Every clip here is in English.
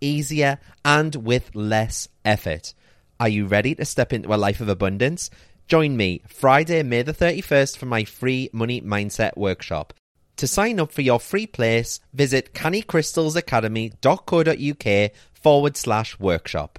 easier, and with less effort. Are you ready to step into a life of abundance? Join me Friday, May the 31st for my free Money Mindset Workshop. To sign up for your free place, visit cannycrystalsacademy.co.uk forward slash workshop.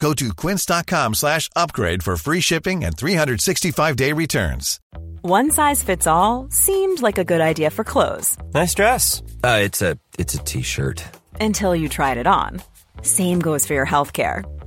Go to quince.com slash upgrade for free shipping and 365-day returns. One size fits all seemed like a good idea for clothes. Nice dress. Uh, it's a it's a t-shirt. Until you tried it on. Same goes for your health care.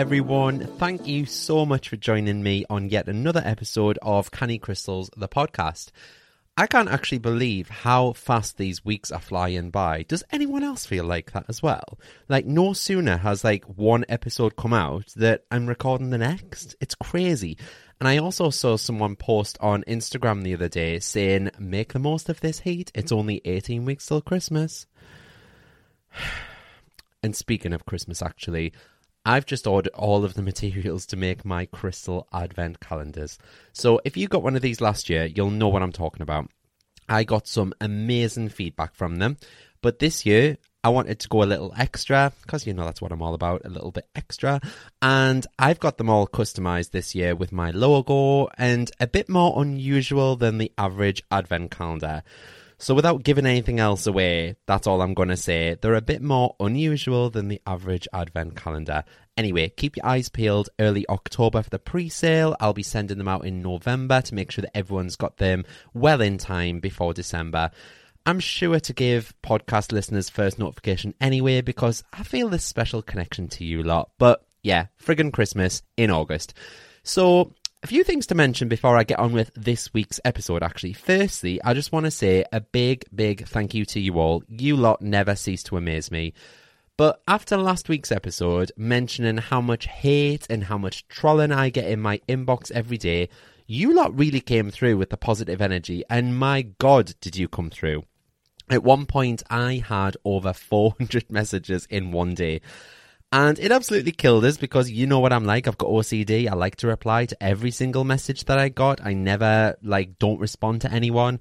everyone. Thank you so much for joining me on yet another episode of Canny Crystals, the podcast. I can't actually believe how fast these weeks are flying by. Does anyone else feel like that as well? Like, no sooner has like one episode come out that I'm recording the next. It's crazy. And I also saw someone post on Instagram the other day saying, make the most of this heat. It's only 18 weeks till Christmas. And speaking of Christmas, actually, I've just ordered all of the materials to make my crystal advent calendars. So if you got one of these last year, you'll know what I'm talking about. I got some amazing feedback from them, but this year I wanted to go a little extra because you know that's what I'm all about, a little bit extra. And I've got them all customized this year with my logo and a bit more unusual than the average advent calendar. So, without giving anything else away, that's all I'm going to say. They're a bit more unusual than the average advent calendar. Anyway, keep your eyes peeled early October for the pre sale. I'll be sending them out in November to make sure that everyone's got them well in time before December. I'm sure to give podcast listeners first notification anyway because I feel this special connection to you lot. But yeah, friggin' Christmas in August. So, a few things to mention before I get on with this week's episode, actually. Firstly, I just want to say a big, big thank you to you all. You lot never cease to amaze me. But after last week's episode, mentioning how much hate and how much trolling I get in my inbox every day, you lot really came through with the positive energy, and my god, did you come through. At one point, I had over 400 messages in one day. And it absolutely killed us because you know what I'm like. I've got OCD. I like to reply to every single message that I got. I never, like, don't respond to anyone.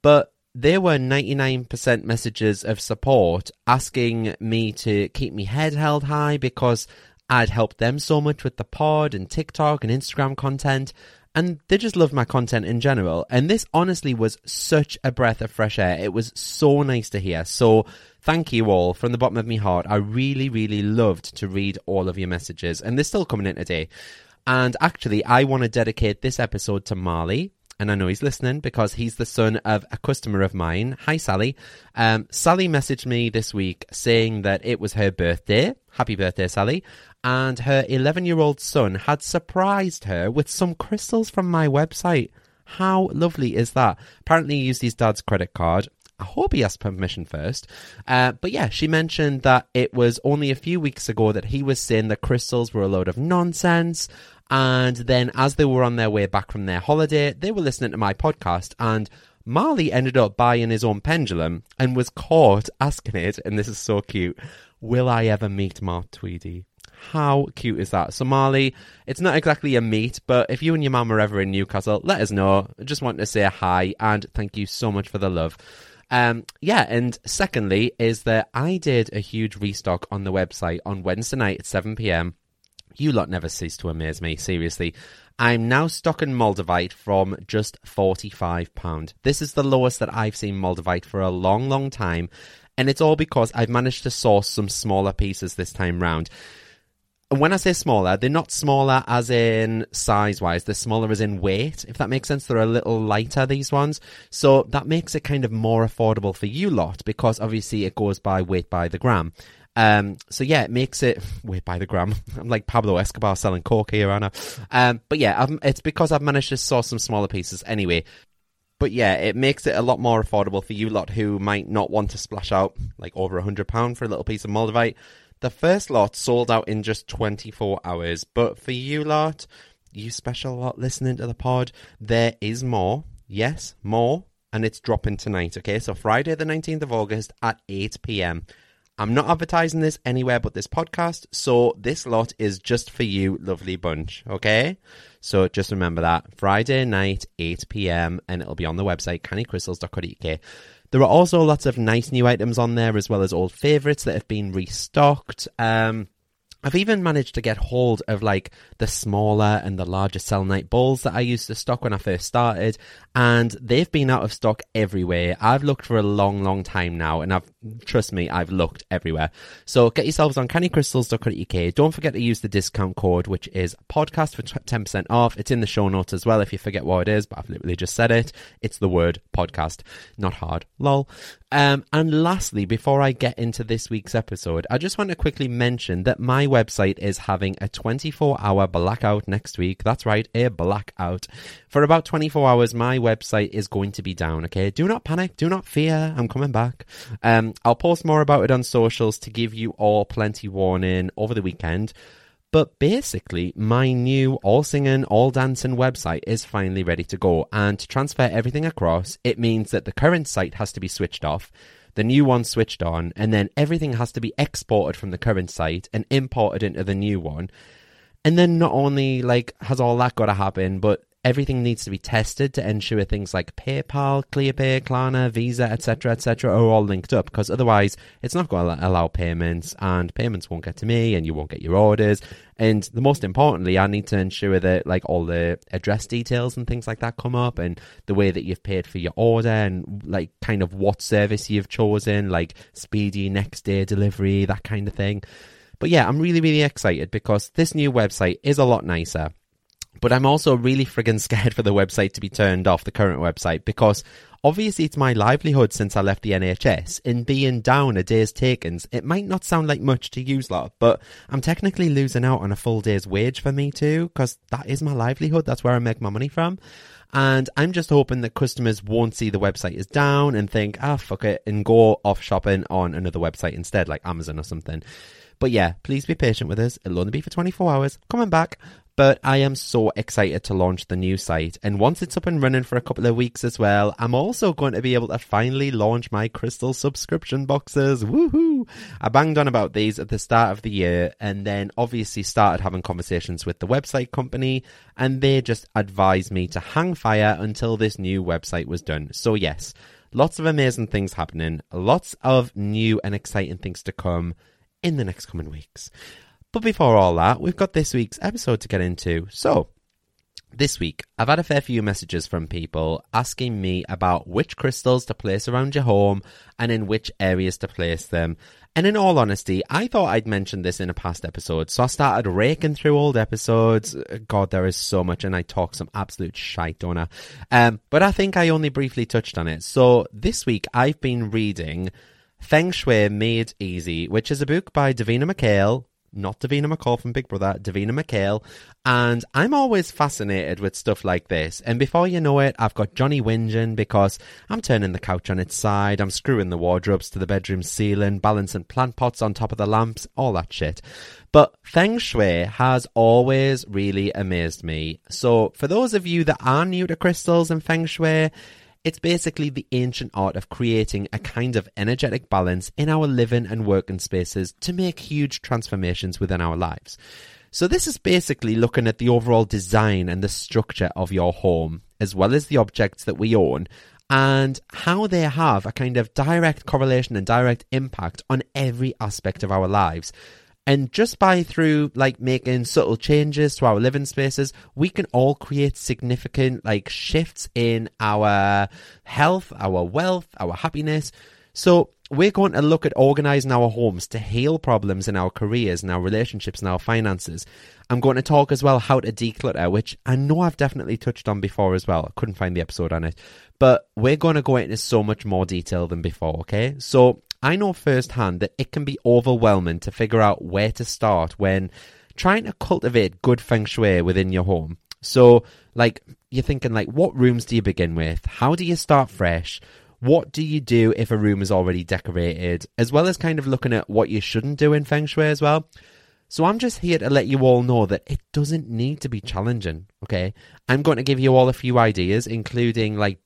But there were 99% messages of support asking me to keep my head held high because I'd helped them so much with the pod and TikTok and Instagram content. And they just loved my content in general. And this honestly was such a breath of fresh air. It was so nice to hear. So thank you all from the bottom of my heart. I really, really loved to read all of your messages. And they're still coming in today. And actually, I want to dedicate this episode to Marley and I know he's listening because he's the son of a customer of mine. Hi, Sally. Um, Sally messaged me this week saying that it was her birthday. Happy birthday, Sally. And her 11 year old son had surprised her with some crystals from my website. How lovely is that? Apparently, he used his dad's credit card. I hope he asked permission first. Uh, but yeah, she mentioned that it was only a few weeks ago that he was saying the crystals were a load of nonsense. And then as they were on their way back from their holiday, they were listening to my podcast and Marley ended up buying his own pendulum and was caught asking it, and this is so cute, will I ever meet Mart Tweedy? How cute is that? So, Marley, it's not exactly a meet, but if you and your mum are ever in Newcastle, let us know. Just want to say hi and thank you so much for the love. Um, yeah, and secondly, is that I did a huge restock on the website on Wednesday night at 7 pm you lot never cease to amaze me, seriously. I'm now stocking Moldavite from just £45. This is the lowest that I've seen Moldavite for a long, long time, and it's all because I've managed to source some smaller pieces this time round. And when I say smaller, they're not smaller as in size wise, they're smaller as in weight, if that makes sense. They're a little lighter, these ones. So that makes it kind of more affordable for you lot because obviously it goes by weight by the gram. Um, so yeah, it makes it wait by the gram. I'm like Pablo Escobar selling coke here, Anna. Um, but yeah, I've, it's because I've managed to source some smaller pieces anyway. But yeah, it makes it a lot more affordable for you lot who might not want to splash out like over a hundred pound for a little piece of Moldavite. The first lot sold out in just 24 hours, but for you lot, you special lot listening to the pod, there is more. Yes, more, and it's dropping tonight. Okay, so Friday the 19th of August at 8 p.m. I'm not advertising this anywhere but this podcast, so this lot is just for you, lovely bunch, okay? So just remember that Friday night, 8 pm, and it'll be on the website, cannycrystals.co.uk. There are also lots of nice new items on there, as well as old favourites that have been restocked. Um, I've even managed to get hold of like the smaller and the larger selenite balls that I used to stock when I first started, and they've been out of stock everywhere. I've looked for a long, long time now, and I've trust me, I've looked everywhere. So get yourselves on cannycrystals.co.uk. Don't forget to use the discount code, which is podcast for ten percent off. It's in the show notes as well. If you forget what it is, but I've literally just said it. It's the word podcast, not hard. Lol. Um, and lastly, before I get into this week's episode, I just want to quickly mention that my website is having a 24 hour blackout next week. That's right, a blackout. For about 24 hours, my website is going to be down, okay? Do not panic, do not fear, I'm coming back. Um, I'll post more about it on socials to give you all plenty warning over the weekend. But basically, my new all singing, all dancing website is finally ready to go. And to transfer everything across, it means that the current site has to be switched off, the new one switched on, and then everything has to be exported from the current site and imported into the new one. And then not only like has all that got to happen, but everything needs to be tested to ensure things like PayPal, ClearPay, Klarna, Visa, etc., etc., are all linked up. Because otherwise, it's not going to allow payments, and payments won't get to me, and you won't get your orders. And the most importantly, I need to ensure that like all the address details and things like that come up, and the way that you've paid for your order, and like kind of what service you've chosen, like speedy next day delivery, that kind of thing But yeah, I'm really, really excited because this new website is a lot nicer. But I'm also really friggin' scared for the website to be turned off, the current website, because obviously it's my livelihood since I left the NHS. In being down a day's takings, it might not sound like much to use lot, but I'm technically losing out on a full day's wage for me too, because that is my livelihood. That's where I make my money from. And I'm just hoping that customers won't see the website is down and think, ah, fuck it, and go off shopping on another website instead, like Amazon or something. But yeah, please be patient with us. It'll only be for 24 hours. Coming back. But I am so excited to launch the new site. And once it's up and running for a couple of weeks as well, I'm also going to be able to finally launch my crystal subscription boxes. Woohoo! I banged on about these at the start of the year and then obviously started having conversations with the website company and they just advised me to hang fire until this new website was done. So yes, lots of amazing things happening, lots of new and exciting things to come in the next coming weeks. But before all that, we've got this week's episode to get into. So, this week, I've had a fair few messages from people asking me about which crystals to place around your home and in which areas to place them. And in all honesty, I thought I'd mentioned this in a past episode, so I started raking through old episodes. God, there is so much, and I talk some absolute shite, don't I? Um, but I think I only briefly touched on it. So this week, I've been reading Feng Shui Made Easy, which is a book by Davina McCall, not Davina McCall from Big Brother, Davina McCall. And I'm always fascinated with stuff like this. And before you know it, I've got Johnny whinging because I'm turning the couch on its side, I'm screwing the wardrobes to the bedroom ceiling, balancing plant pots on top of the lamps, all that shit. But Feng Shui has always really amazed me. So for those of you that are new to crystals and Feng Shui, it's basically the ancient art of creating a kind of energetic balance in our living and working spaces to make huge transformations within our lives. So, this is basically looking at the overall design and the structure of your home, as well as the objects that we own, and how they have a kind of direct correlation and direct impact on every aspect of our lives. And just by through like making subtle changes to our living spaces, we can all create significant like shifts in our health, our wealth, our happiness. So we're going to look at organizing our homes to heal problems in our careers and our relationships and our finances. I'm going to talk as well how to declutter, which I know I've definitely touched on before as well. I couldn't find the episode on it, but we're going to go into so much more detail than before. Okay. So I know firsthand that it can be overwhelming to figure out where to start when trying to cultivate good feng shui within your home. So, like, you're thinking, like, what rooms do you begin with? How do you start fresh? What do you do if a room is already decorated? As well as kind of looking at what you shouldn't do in feng shui as well. So I'm just here to let you all know that it doesn't need to be challenging, okay? I'm going to give you all a few ideas, including like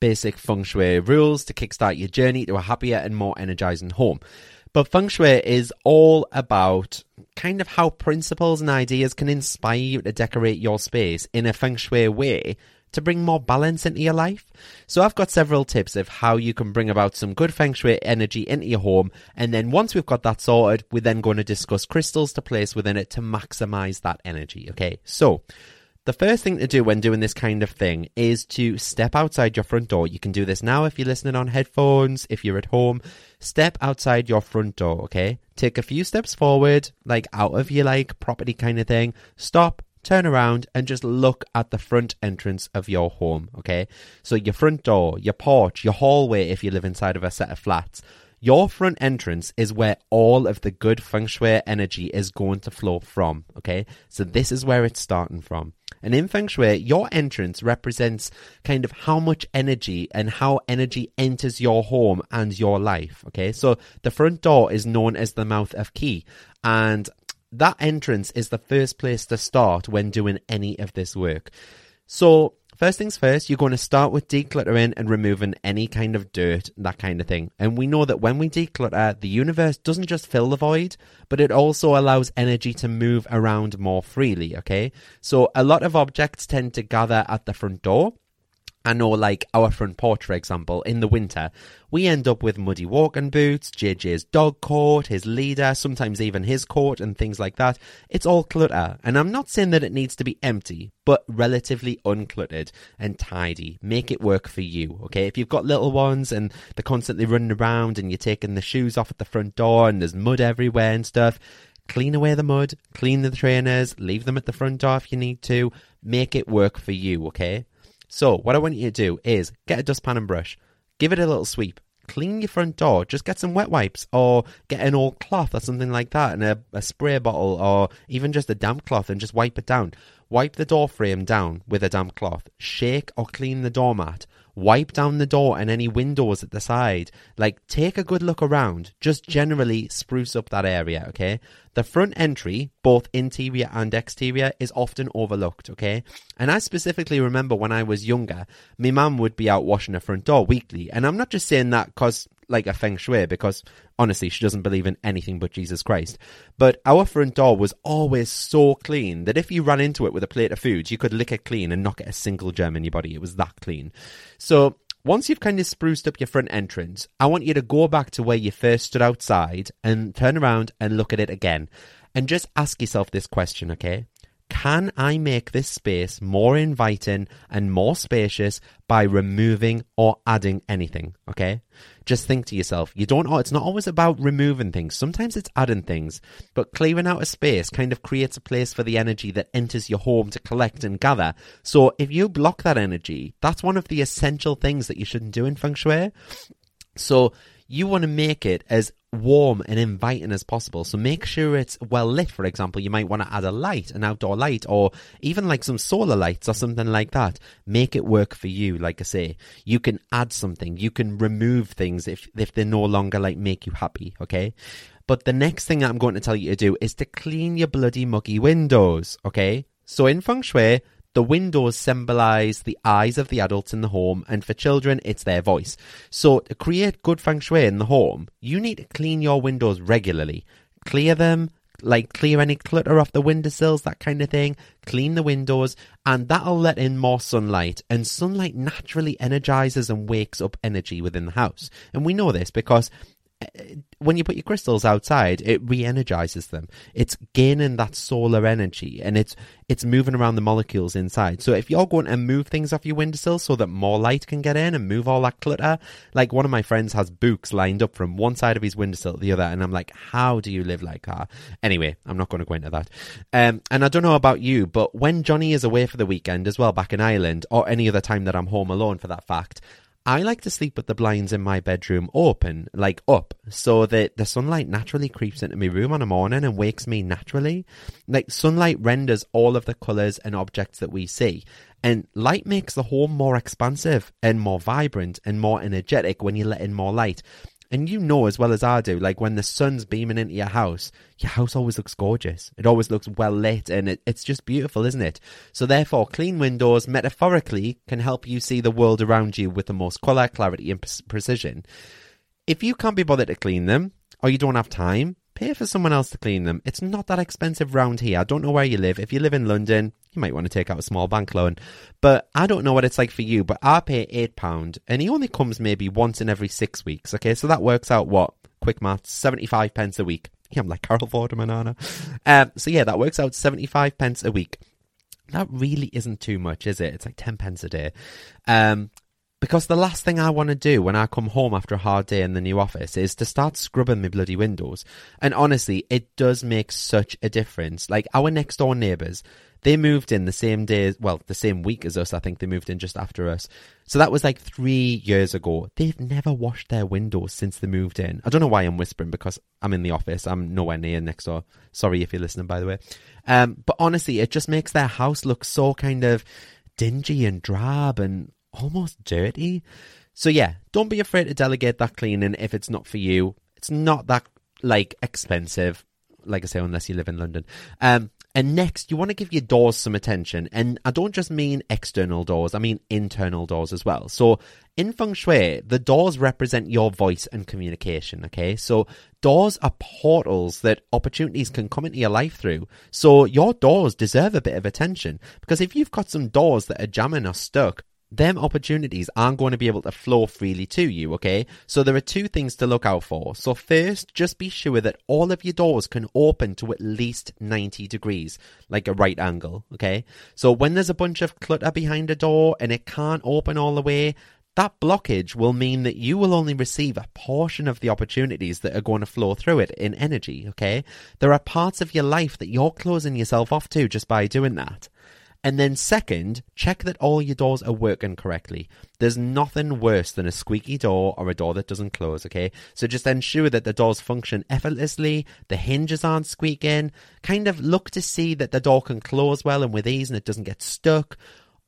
basic feng shui rules to kickstart your journey to a happier and more energizing home. But feng shui is all about kind of how principles and ideas can inspire you to decorate your space in a feng shui way to bring more balance into your life. So I've got several tips of how you can bring about some good feng shui energy into your home. And then once we've got that sorted, we're then going to discuss crystals to place within it to maximize that energy. Okay. So the first thing to do when doing this kind of thing is to step outside your front door. You can do this now if you're listening on headphones, if you're at home. Step outside your front door, okay? Take a few steps forward, like out of your like property kind of thing. Stop, turn around and just look at the front entrance of your home, okay? So your front door, your porch, your hallway if you live inside of a set of flats. Your front entrance is where all of the good feng shui energy is going to flow from, okay? So this is where it's starting from. And in Feng Shui, your entrance represents kind of how much energy and how energy enters your home and your life. Okay. So the front door is known as the mouth of Qi. And that entrance is the first place to start when doing any of this work. So First things first, you're going to start with decluttering and removing any kind of dirt, that kind of thing. And we know that when we declutter, the universe doesn't just fill the void, but it also allows energy to move around more freely, okay? So a lot of objects tend to gather at the front door I know, like our front porch, for example, in the winter, we end up with muddy walking boots, JJ's dog coat, his leader, sometimes even his coat, and things like that. It's all clutter. And I'm not saying that it needs to be empty, but relatively uncluttered and tidy. Make it work for you, okay? If you've got little ones and they're constantly running around and you're taking the shoes off at the front door and there's mud everywhere and stuff, clean away the mud, clean the trainers, leave them at the front door if you need to, make it work for you, okay? So, what I want you to do is get a dustpan and brush, give it a little sweep, clean your front door. Just get some wet wipes or get an old cloth or something like that and a, a spray bottle or even just a damp cloth and just wipe it down. Wipe the door frame down with a damp cloth. Shake or clean the doormat wipe down the door and any windows at the side. Like, take a good look around. Just generally spruce up that area, okay? The front entry, both interior and exterior, is often overlooked, okay? And I specifically remember when I was younger, my mum would be out washing the front door weekly. And I'm not just saying that because like a feng shui because honestly, she doesn't believe in anything but Jesus Christ. But our front door was always so clean that if you ran into it with a plate of food, you could lick it clean and not get a single germ in your body. It was that clean. So once you've kind of spruced up your front entrance, I want you to go back to where you first stood outside and turn around and look at it again. And just ask yourself this question, okay? Can I make this space more inviting and more spacious by removing or adding anything? Okay. Just think to yourself, you don't, it's not always about removing things. Sometimes it's adding things, but clearing out a space kind of creates a place for the energy that enters your home to collect and gather. So if you block that energy, that's one of the essential things that you shouldn't do in feng shui. So you want to make it as warm and inviting as possible. So make sure it's well lit. For example, you might want to add a light, an outdoor light, or even like some solar lights or something like that. Make it work for you. Like I say, you can add something. You can remove things if if they no longer like make you happy. Okay. But the next thing I'm going to tell you to do is to clean your bloody muggy windows. Okay. So in feng shui, the windows symbolize the eyes of the adults in the home, and for children, it's their voice. So, to create good feng shui in the home, you need to clean your windows regularly. Clear them, like clear any clutter off the windowsills, that kind of thing. Clean the windows, and that'll let in more sunlight. And sunlight naturally energizes and wakes up energy within the house. And we know this because when you put your crystals outside, it re-energizes them. It's gaining that solar energy, and it's it's moving around the molecules inside. So if you're going to move things off your windowsill so that more light can get in and move all that clutter, like one of my friends has books lined up from one side of his windowsill to the other, and I'm like, how do you live like that? Anyway, I'm not going to go into that. Um, and I don't know about you, but when Johnny is away for the weekend as well, back in Ireland, or any other time that I'm home alone for that fact, I like to sleep with the blinds in my bedroom open, like up, so that the sunlight naturally creeps into my room on a morning and wakes me naturally. Like sunlight renders all of the colours and objects that we see. And light makes the home more expansive and more vibrant and more energetic when you let in more light. And you know as well as I do, like when the sun's beaming into your house, your house always looks gorgeous. It always looks well lit and it, it's just beautiful, isn't it? So therefore, clean windows metaphorically can help you see the world around you with the most colour, clarity and precision. If you can't be bothered to clean them, or you don't have time, pay for someone else to clean them. It's not that expensive round here. I don't know where you live. If you live in London, you might want to take out a small bank loan. But I don't know what it's like for you, but I pay £8 and he only comes maybe once in every six weeks. Okay, so that works out what? Quick maths, 75 pence a week. Yeah, I'm like Carol Ford and Manana. Um, so yeah, that works out 75 pence a week. That really isn't too much, is it? It's like 10 pence a day. Um, because the last thing I want to do when I come home after a hard day in the new office is to start scrubbing my bloody windows. And honestly, it does make such a difference. Like our next door neighbours, they moved in the same day, well, the same week as us. I think they moved in just after us. So that was like three years ago. They've never washed their windows since they moved in. I don't know why I'm whispering because I'm in the office. I'm nowhere near next door. Sorry if you're listening, by the way. Um, but honestly, it just makes their house look so kind of dingy and drab and almost dirty. So yeah, don't be afraid to delegate that cleaning if it's not for you. It's not that like expensive, like I say, unless you live in London. Um, and next, you want to give your doors some attention. And I don't just mean external doors, I mean internal doors as well. So in feng shui, the doors represent your voice and communication, okay? So doors are portals that opportunities can come into your life through. So your doors deserve a bit of attention because if you've got some doors that are jamming or stuck, them opportunities aren't going to be able to flow freely to you, okay? So there are two things to look out for. So first, just be sure that all of your doors can open to at least 90 degrees, like a right angle, okay? So when there's a bunch of clutter behind a door and it can't open all the way, that blockage will mean that you will only receive a portion of the opportunities that are going to flow through it in energy, okay? There are parts of your life that you're closing yourself off to just by doing that. And then, second, check that all your doors are working correctly. There's nothing worse than a squeaky door or a door that doesn't close, okay? So just ensure that the doors function effortlessly, the hinges aren't squeaking. Kind of look to see that the door can close well and with ease and it doesn't get stuck.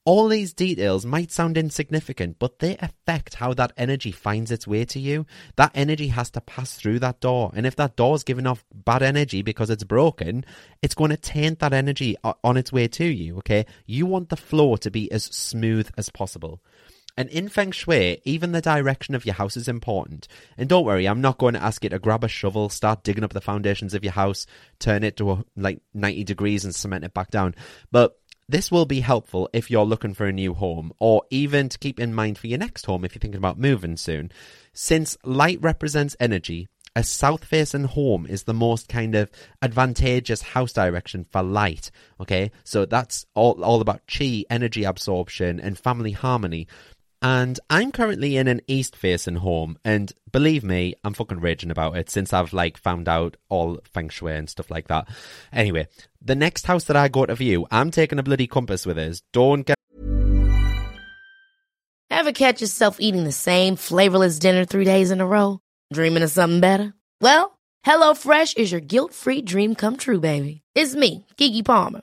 All these details might sound insignificant, but they affect how that energy finds its way to you. That energy has to pass through that door. And if that door's giving off bad energy because it's broken, it's going to taint that energy on its way to you, okay? You want the flow to be as smooth as possible. And in Feng Shui, even the direction of your house is important. And don't worry, I'm not going to ask you to grab a shovel, start digging up the foundations of your house, turn it to like 90 degrees and cement it back down. But this will be helpful if you're looking for a new home, or even to keep in mind for your next home if you're thinking about moving soon. Since light represents energy, a south facing home is the most kind of advantageous house direction for light. Okay, so that's all, all about chi, energy absorption, and family harmony. And I'm currently in an east facing home, and believe me, I'm fucking raging about it since I've like found out all feng shui and stuff like that. Anyway, the next house that I go to view, I'm taking a bloody compass with us. Don't get. Ever catch yourself eating the same flavorless dinner three days in a row? Dreaming of something better? Well, HelloFresh is your guilt free dream come true, baby. It's me, Keke Palmer.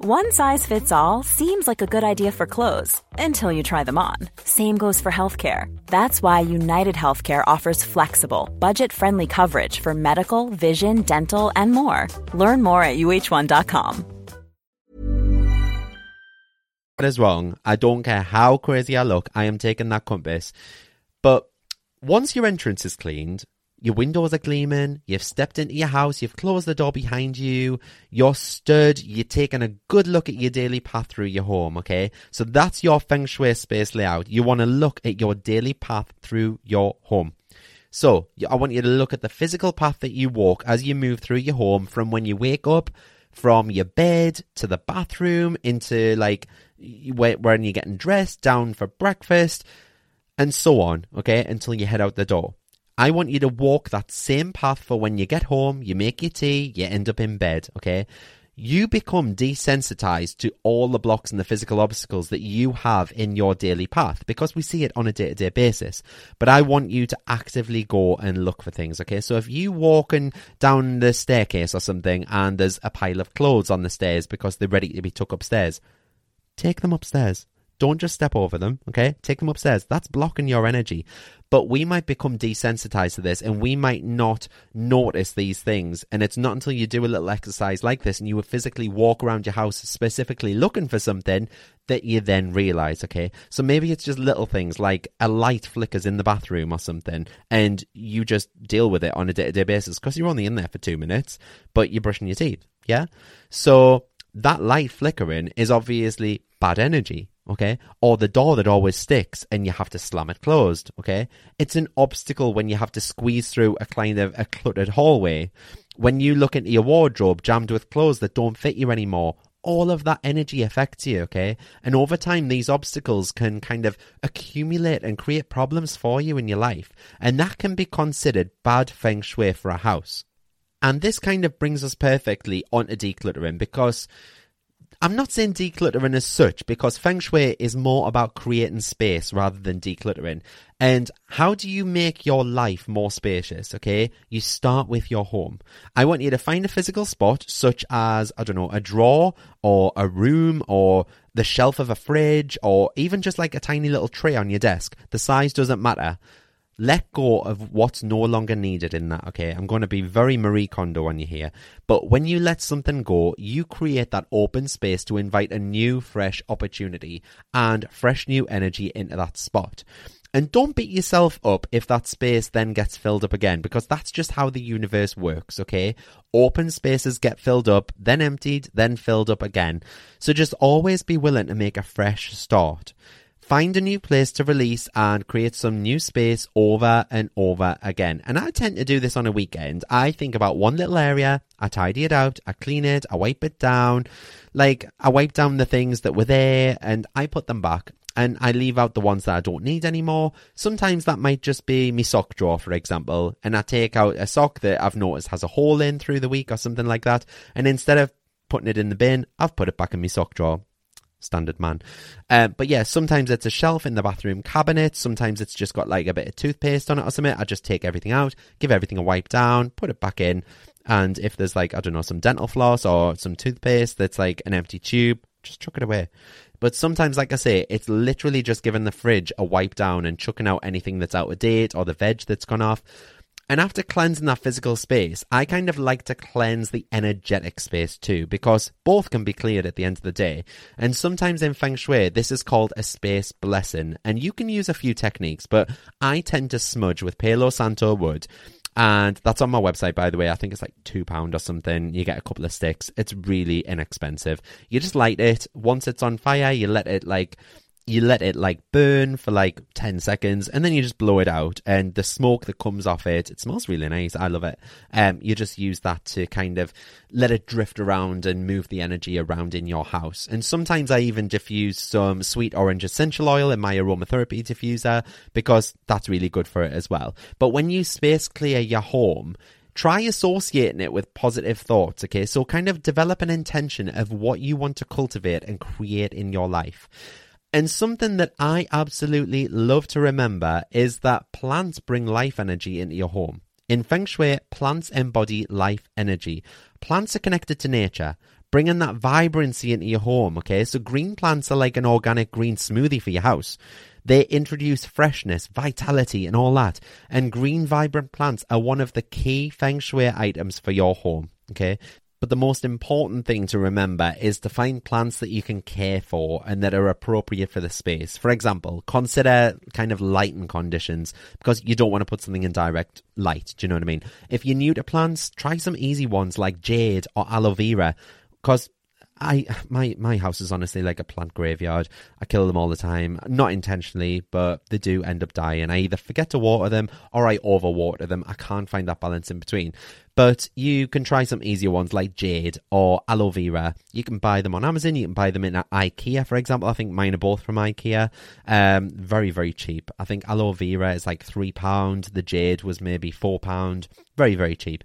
One size fits all seems like a good idea for clothes until you try them on. Same goes for healthcare. That's why United Healthcare offers flexible, budget friendly coverage for medical, vision, dental, and more. Learn more at uh1.com. What is wrong? I don't care how crazy I look, I am taking that compass. But once your entrance is cleaned, your windows are gleaming, you've stepped into your house, you've closed the door behind you, you're stood, you're taking a good look at your daily path through your home, okay? So that's your feng shui space layout. You want to look at your daily path through your home. So I want you to look at the physical path that you walk as you move through your home from when you wake up, from your bed to the bathroom, into like when you're getting dressed, down for breakfast, and so on, okay, until you head out the door. I want you to walk that same path for when you get home, you make your tea, you end up in bed, okay? You become desensitized to all the blocks and the physical obstacles that you have in your daily path because we see it on a day to day basis. But I want you to actively go and look for things, okay? So if you walking down the staircase or something and there's a pile of clothes on the stairs because they're ready to be took upstairs, take them upstairs. Don't just step over them, okay? Take them upstairs. That's blocking your energy. But we might become desensitized to this and we might not notice these things. And it's not until you do a little exercise like this and you physically walk around your house specifically looking for something that you then realize, okay? So maybe it's just little things like a light flickers in the bathroom or something and you just deal with it on a day to day basis because you're only in there for two minutes, but you're brushing your teeth, yeah? So that light flickering is obviously bad energy okay? Or the door that always sticks and you have to slam it closed, okay? It's an obstacle when you have to squeeze through a kind of a cluttered hallway. When you look into your wardrobe jammed with clothes that don't fit you anymore, all of that energy affects you, okay? And over time, these obstacles can kind of accumulate and create problems for you in your life. And that can be considered bad feng shui for a house. And this kind of brings us perfectly onto decluttering because I'm not saying decluttering as such because feng shui is more about creating space rather than decluttering. And how do you make your life more spacious? Okay. You start with your home. I want you to find a physical spot such as, I don't know, a drawer or a room or the shelf of a fridge or even just like a tiny little tray on your desk. The size doesn't matter let go of what's no longer needed in that, okay? I'm going to be very Marie Kondo on you here. But when you let something go, you create that open space to invite a new, fresh opportunity and fresh new energy into that spot. And don't beat yourself up if that space then gets filled up again, because that's just how the universe works, okay? Open spaces get filled up, then emptied, then filled up again. So just always be willing to make a fresh start. Find a new place to release and create some new space over and over again. And I tend to do this on a weekend. I think about one little area, I tidy it out, I clean it, I wipe it down. Like, I wipe down the things that were there and I put them back and I leave out the ones that I don't need anymore. Sometimes that might just be my sock drawer, for example, and I take out a sock that I've noticed has a hole in through the week or something like that, and instead of putting it in the bin, I've put it back in my sock drawer standard man. Um, but yeah, sometimes it's a shelf in the bathroom cabinet. Sometimes it's just got like a bit of toothpaste on it or something. I just take everything out, give everything a wipe down, put it back in. And if there's like, I don't know, some dental floss or some toothpaste that's like an empty tube, just chuck it away. But sometimes, like I say, it's literally just giving the fridge a wipe down and chucking out anything that's out of date or the veg that's gone off. And after cleansing that physical space, I kind of like to cleanse the energetic space too, because both can be cleared at the end of the day. And sometimes in Feng Shui, this is called a space blessing. And you can use a few techniques, but I tend to smudge with Palo Santo wood. And that's on my website, by the way. I think it's like £2 or something. You get a couple of sticks. It's really inexpensive. You just light it. Once it's on fire, you let it like you let it like burn for like 10 seconds and then you just blow it out and the smoke that comes off it it smells really nice i love it um you just use that to kind of let it drift around and move the energy around in your house and sometimes i even diffuse some sweet orange essential oil in my aromatherapy diffuser because that's really good for it as well but when you space clear your home try associating it with positive thoughts, okay? So kind of develop an intention of what you want to cultivate and create in your life. And something that I absolutely love to remember is that plants bring life energy into your home. In Feng Shui, plants embody life energy. Plants are connected to nature, bringing that vibrancy into your home, okay? So green plants are like an organic green smoothie for your house. They introduce freshness, vitality, and all that. And green, vibrant plants are one of the key Feng Shui items for your home, okay? But the most important thing to remember is to find plants that you can care for and that are appropriate for the space. For example, consider kind of lighting conditions because you don't want to put something in direct light. Do you know what I mean? If you're new to plants, try some easy ones like jade or aloe vera because I my my house is honestly like a plant graveyard. I kill them all the time, not intentionally, but they do end up dying. I either forget to water them or I overwater them. I can't find that balance in between. But you can try some easier ones like jade or aloe vera. You can buy them on Amazon. You can buy them in IKEA, for example. I think mine are both from IKEA. Um, very very cheap. I think aloe vera is like three pound. The jade was maybe four pound. Very very cheap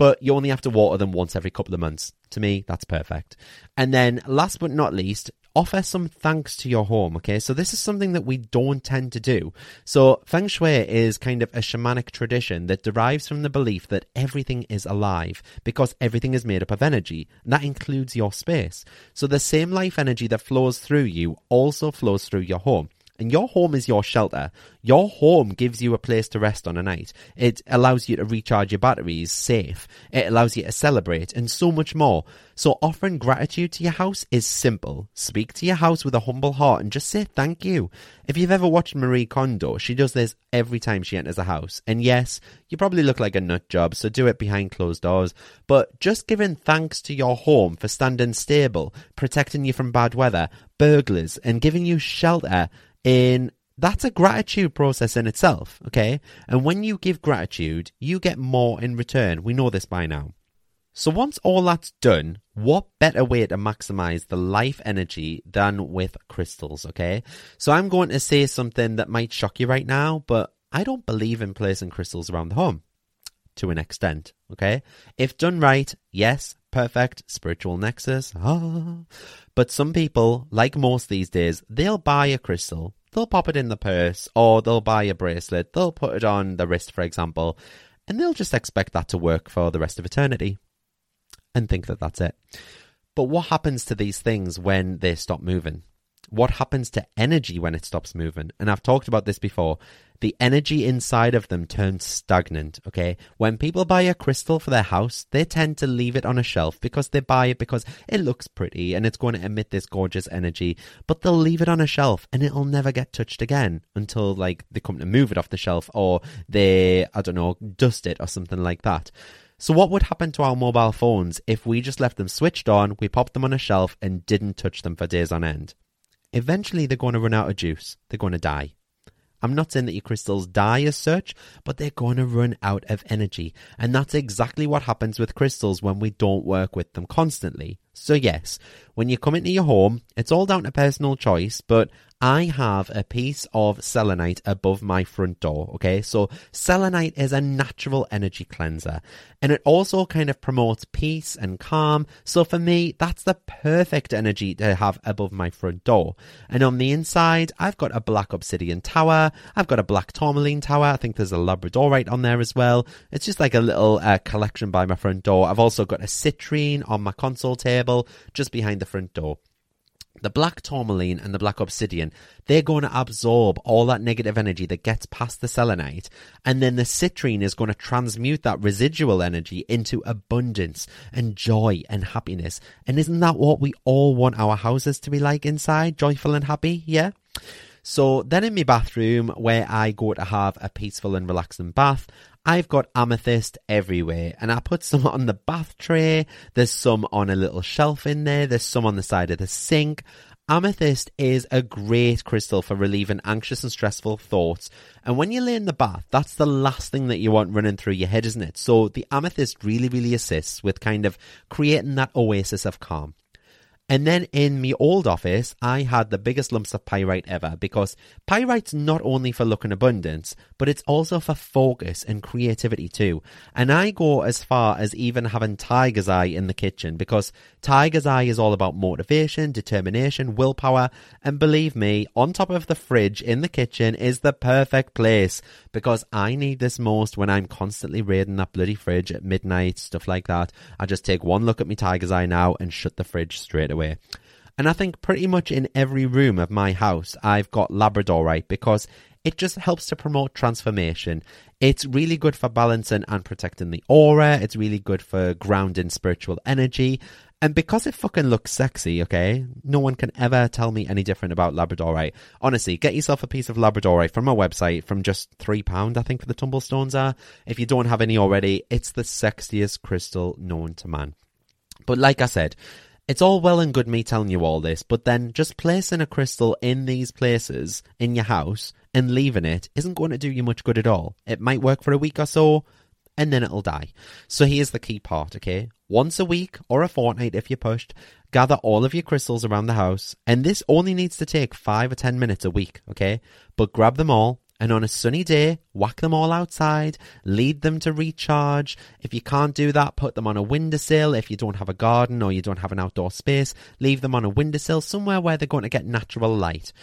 but you only have to water them once every couple of months. To me, that's perfect. And then, last but not least, offer some thanks to your home. Okay, so this is something that we don't tend to do. So, Feng Shui is kind of a shamanic tradition that derives from the belief that everything is alive because everything is made up of energy, and that includes your space. So, the same life energy that flows through you also flows through your home. And your home is your shelter. Your home gives you a place to rest on a night. It allows you to recharge your batteries safe. It allows you to celebrate and so much more. So offering gratitude to your house is simple. Speak to your house with a humble heart and just say thank you. If you've ever watched Marie Kondo, she does this every time she enters a house. And yes, you probably look like a nut job, so do it behind closed doors. But just giving thanks to your home for standing stable, protecting you from bad weather, burglars, and giving you shelter in that's a gratitude process in itself, okay? And when you give gratitude, you get more in return. We know this by now. So once all that's done, what better way to maximize the life energy than with crystals, okay? So I'm going to say something that might shock you right now, but I don't believe in placing crystals around the home to an extent, okay? If done right, yes, perfect, spiritual nexus, ah. But some people, like most these days, they'll buy a crystal, they'll pop it in the purse, or they'll buy a bracelet, they'll put it on the wrist, for example, and they'll just expect that to work for the rest of eternity and think that that's it. But what happens to these things when they stop moving? What happens to energy when it stops moving. And I've talked about this before. The energy inside of them turns stagnant, okay? When people buy a crystal for their house, they tend to leave it on a shelf because they buy it because it looks pretty and it's going to emit this gorgeous energy, but they'll leave it on a shelf and it'll never get touched again until like they come to move it off the shelf or they, I don't know, dust it or something like that. So, what would happen to our mobile phones if we just left them switched on, we popped them on a shelf, and didn't touch them for days on end? Eventually, they're going to run out of juice. They're going to die. I'm not saying that your crystals die as such, but they're going to run out of energy. And that's exactly what happens with crystals when we don't work with them constantly. So, yes, when you come into your home, it's all down to personal choice, but I have a piece of selenite above my front door. Okay, so selenite is a natural energy cleanser and it also kind of promotes peace and calm. So for me, that's the perfect energy to have above my front door. And on the inside, I've got a black obsidian tower, I've got a black tourmaline tower, I think there's a labradorite on there as well. It's just like a little uh, collection by my front door. I've also got a citrine on my console table just behind the front door the black tourmaline and the black obsidian, they're going to absorb all that negative energy that gets past the selenite. And then the citrine is going to transmute that residual energy into abundance and joy and happiness. And isn't that what we all want our houses to be like inside? Joyful and happy? Yeah? So then in my bathroom, where I go to have a peaceful and relaxing bath, I've got amethyst everywhere and I put some on the bath tray. There's some on a little shelf in there. There's some on the side of the sink. Amethyst is a great crystal for relieving anxious and stressful thoughts. And when you lay in the bath, that's the last thing that you want running through your head, isn't it? So the amethyst really, really assists with kind of creating that oasis of calm. And then in my old office, I had the biggest lumps of pyrite ever because pyrite's not only for luck and abundance, but it's also for focus and creativity too. And I go as far as even having tiger's eye in the kitchen because tiger's eye is all about motivation, determination, willpower. And believe me, on top of the fridge in the kitchen is the perfect place because I need this most when I'm constantly raiding that bloody fridge at midnight, stuff like that. I just take one look at my tiger's eye now and shut the fridge straight away And I think pretty much in every room of my house, I've got Labradorite because it just helps to promote transformation. It's really good for balancing and protecting the aura. It's really good for grounding spiritual energy. And because it fucking looks sexy, okay, no one can ever tell me any different about Labradorite. Honestly, get yourself a piece of Labradorite from my website from just £3, I think, for the tumblestones are. If you don't have any already, it's the sexiest crystal known to man. But like I said, it's all well and good me telling you all this, but then just placing a crystal in these places in your house and leaving it isn't going to do you much good at all. It might work for a week or so, and then it'll die. So here's the key part, okay? Once a week or a fortnight if you're pushed, gather all of your crystals around the house, and this only needs to take five or ten minutes a week, okay? But grab them all, and on a sunny day, whack them all outside, lead them to recharge. If you can't do that, put them on a windowsill. If you don't have a garden or you don't have an outdoor space, leave them on a windowsill somewhere where they're going to get natural light.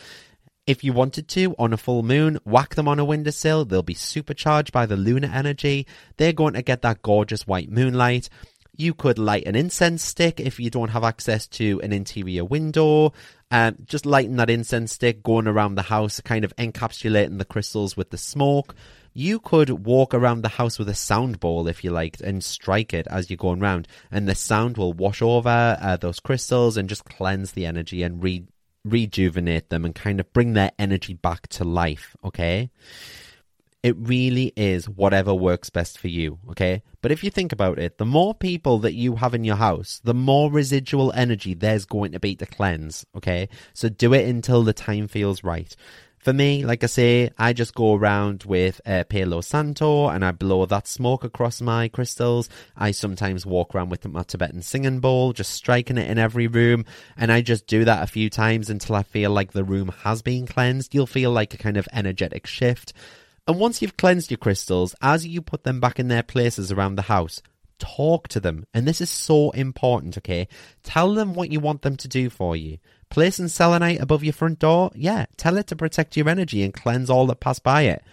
If you wanted to, on a full moon, whack them on a windowsill. They'll be supercharged by the lunar energy. They're going to get that gorgeous white moonlight. You could light an incense stick if you don't have access to an interior window. Um, just lighting that incense stick, going around the house, kind of encapsulating the crystals with the smoke. You could walk around the house with a sound bowl if you liked and strike it as you're going around, and the sound will wash over uh, those crystals and just cleanse the energy and re- rejuvenate them and kind of bring their energy back to life. Okay. It really is whatever works best for you, okay? But if you think about it, the more people that you have in your house, the more residual energy there's going to be to cleanse, okay? So do it until the time feels right. For me, like I say, I just go around with a Palo Santo and I blow that smoke across my crystals. I sometimes walk around with my Tibetan singing bowl, just striking it in every room. And I just do that a few times until I feel like the room has been cleansed. You'll feel like a kind of energetic shift. And once you've cleansed your crystals, as you put them back in their places around the house, talk to them. And this is so important, okay? Tell them what you want them to do for you. Place Placing selenite above your front door? Yeah, tell it to protect your energy and cleanse all that pass by it.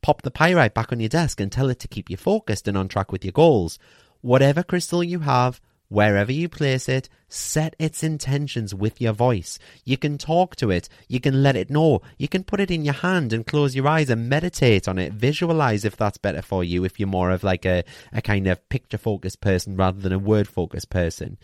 Pop the pyrite back on your desk and tell it to keep you focused and on track with your goals. Whatever crystal you have, Wherever you place it, set its intentions with your voice. You can talk to it, you can let it know, you can put it in your hand and close your eyes and meditate on it, visualize if that's better for you, if you're more of like a, a kind of picture focused person rather than a word focused person.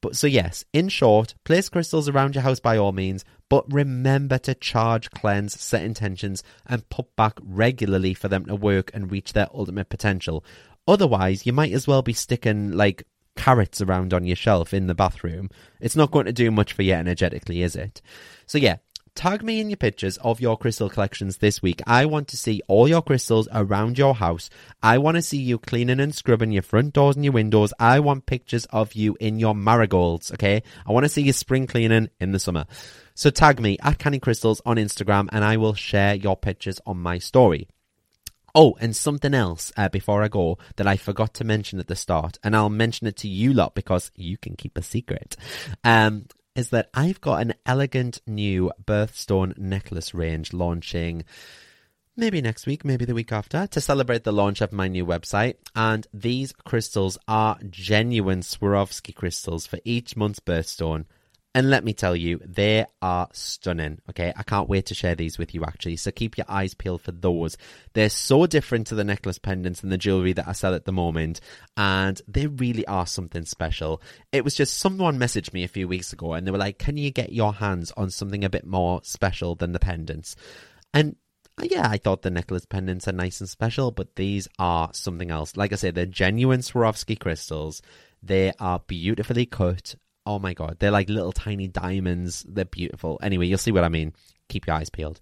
But so, yes, in short, place crystals around your house by all means, but remember to charge, cleanse, set intentions, and put back regularly for them to work and reach their ultimate potential. Otherwise, you might as well be sticking like carrots around on your shelf in the bathroom. It's not going to do much for you energetically, is it? So, yeah, tag me in your pictures of your crystal collections this week. I want to see all your crystals around your house. I want to see you cleaning and scrubbing your front doors and your windows. I want pictures of you in your marigolds, okay? I want to see you spring cleaning in the summer. So tag me at Canny Crystals on Instagram and I will share your pictures on my story. Oh, and something else uh, before I go that I forgot to mention at the start, and I'll mention it to you lot because you can keep a secret. Um, is that I've got an elegant new birthstone necklace range launching maybe next week, maybe the week after, to celebrate the launch of my new website. And these crystals are genuine Swarovski crystals for each month's birthstone. And let me tell you, they are stunning. Okay, I can't wait to share these with you actually. So keep your eyes peeled for those. They're so different to the necklace pendants and the jewelry that I sell at the moment, and they really are something special. It was just someone messaged me a few weeks ago and they were like, Can you get your hands on something a bit more special than the pendants? And uh, yeah, I thought the necklace pendants are nice and special, but these are something else. Like I said, they're genuine Swarovski crystals. They are beautifully cut Oh my god, they're like little tiny diamonds. They're beautiful. Anyway, you'll see what I mean. Keep your eyes peeled.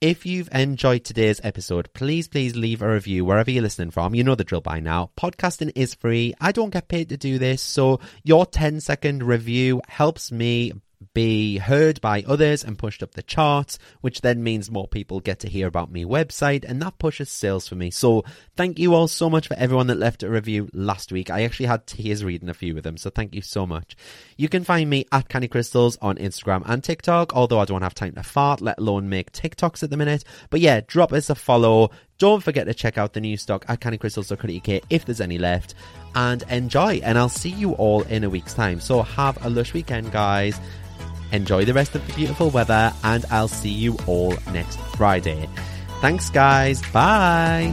If you've enjoyed today's episode, please, please leave a review wherever you're listening from. You know the drill by now. Podcasting is free. I don't get paid to do this, so your 10 second review helps me be heard by others and pushed up the charts, which then means more people get to hear about my website and that pushes sales for me. So thank you all so much for everyone that left a review last week. I actually had tears reading a few of them, so thank you so much. You can find me at Canny Crystals on Instagram and TikTok, although I don't have time to fart, let alone make TikToks at the minute. But yeah, drop us a follow. Don't forget to check out the new stock at cannycrystals.co.uk if there's any left. And enjoy, and I'll see you all in a week's time. So have a lush weekend, guys. Enjoy the rest of the beautiful weather, and I'll see you all next Friday. Thanks, guys. Bye.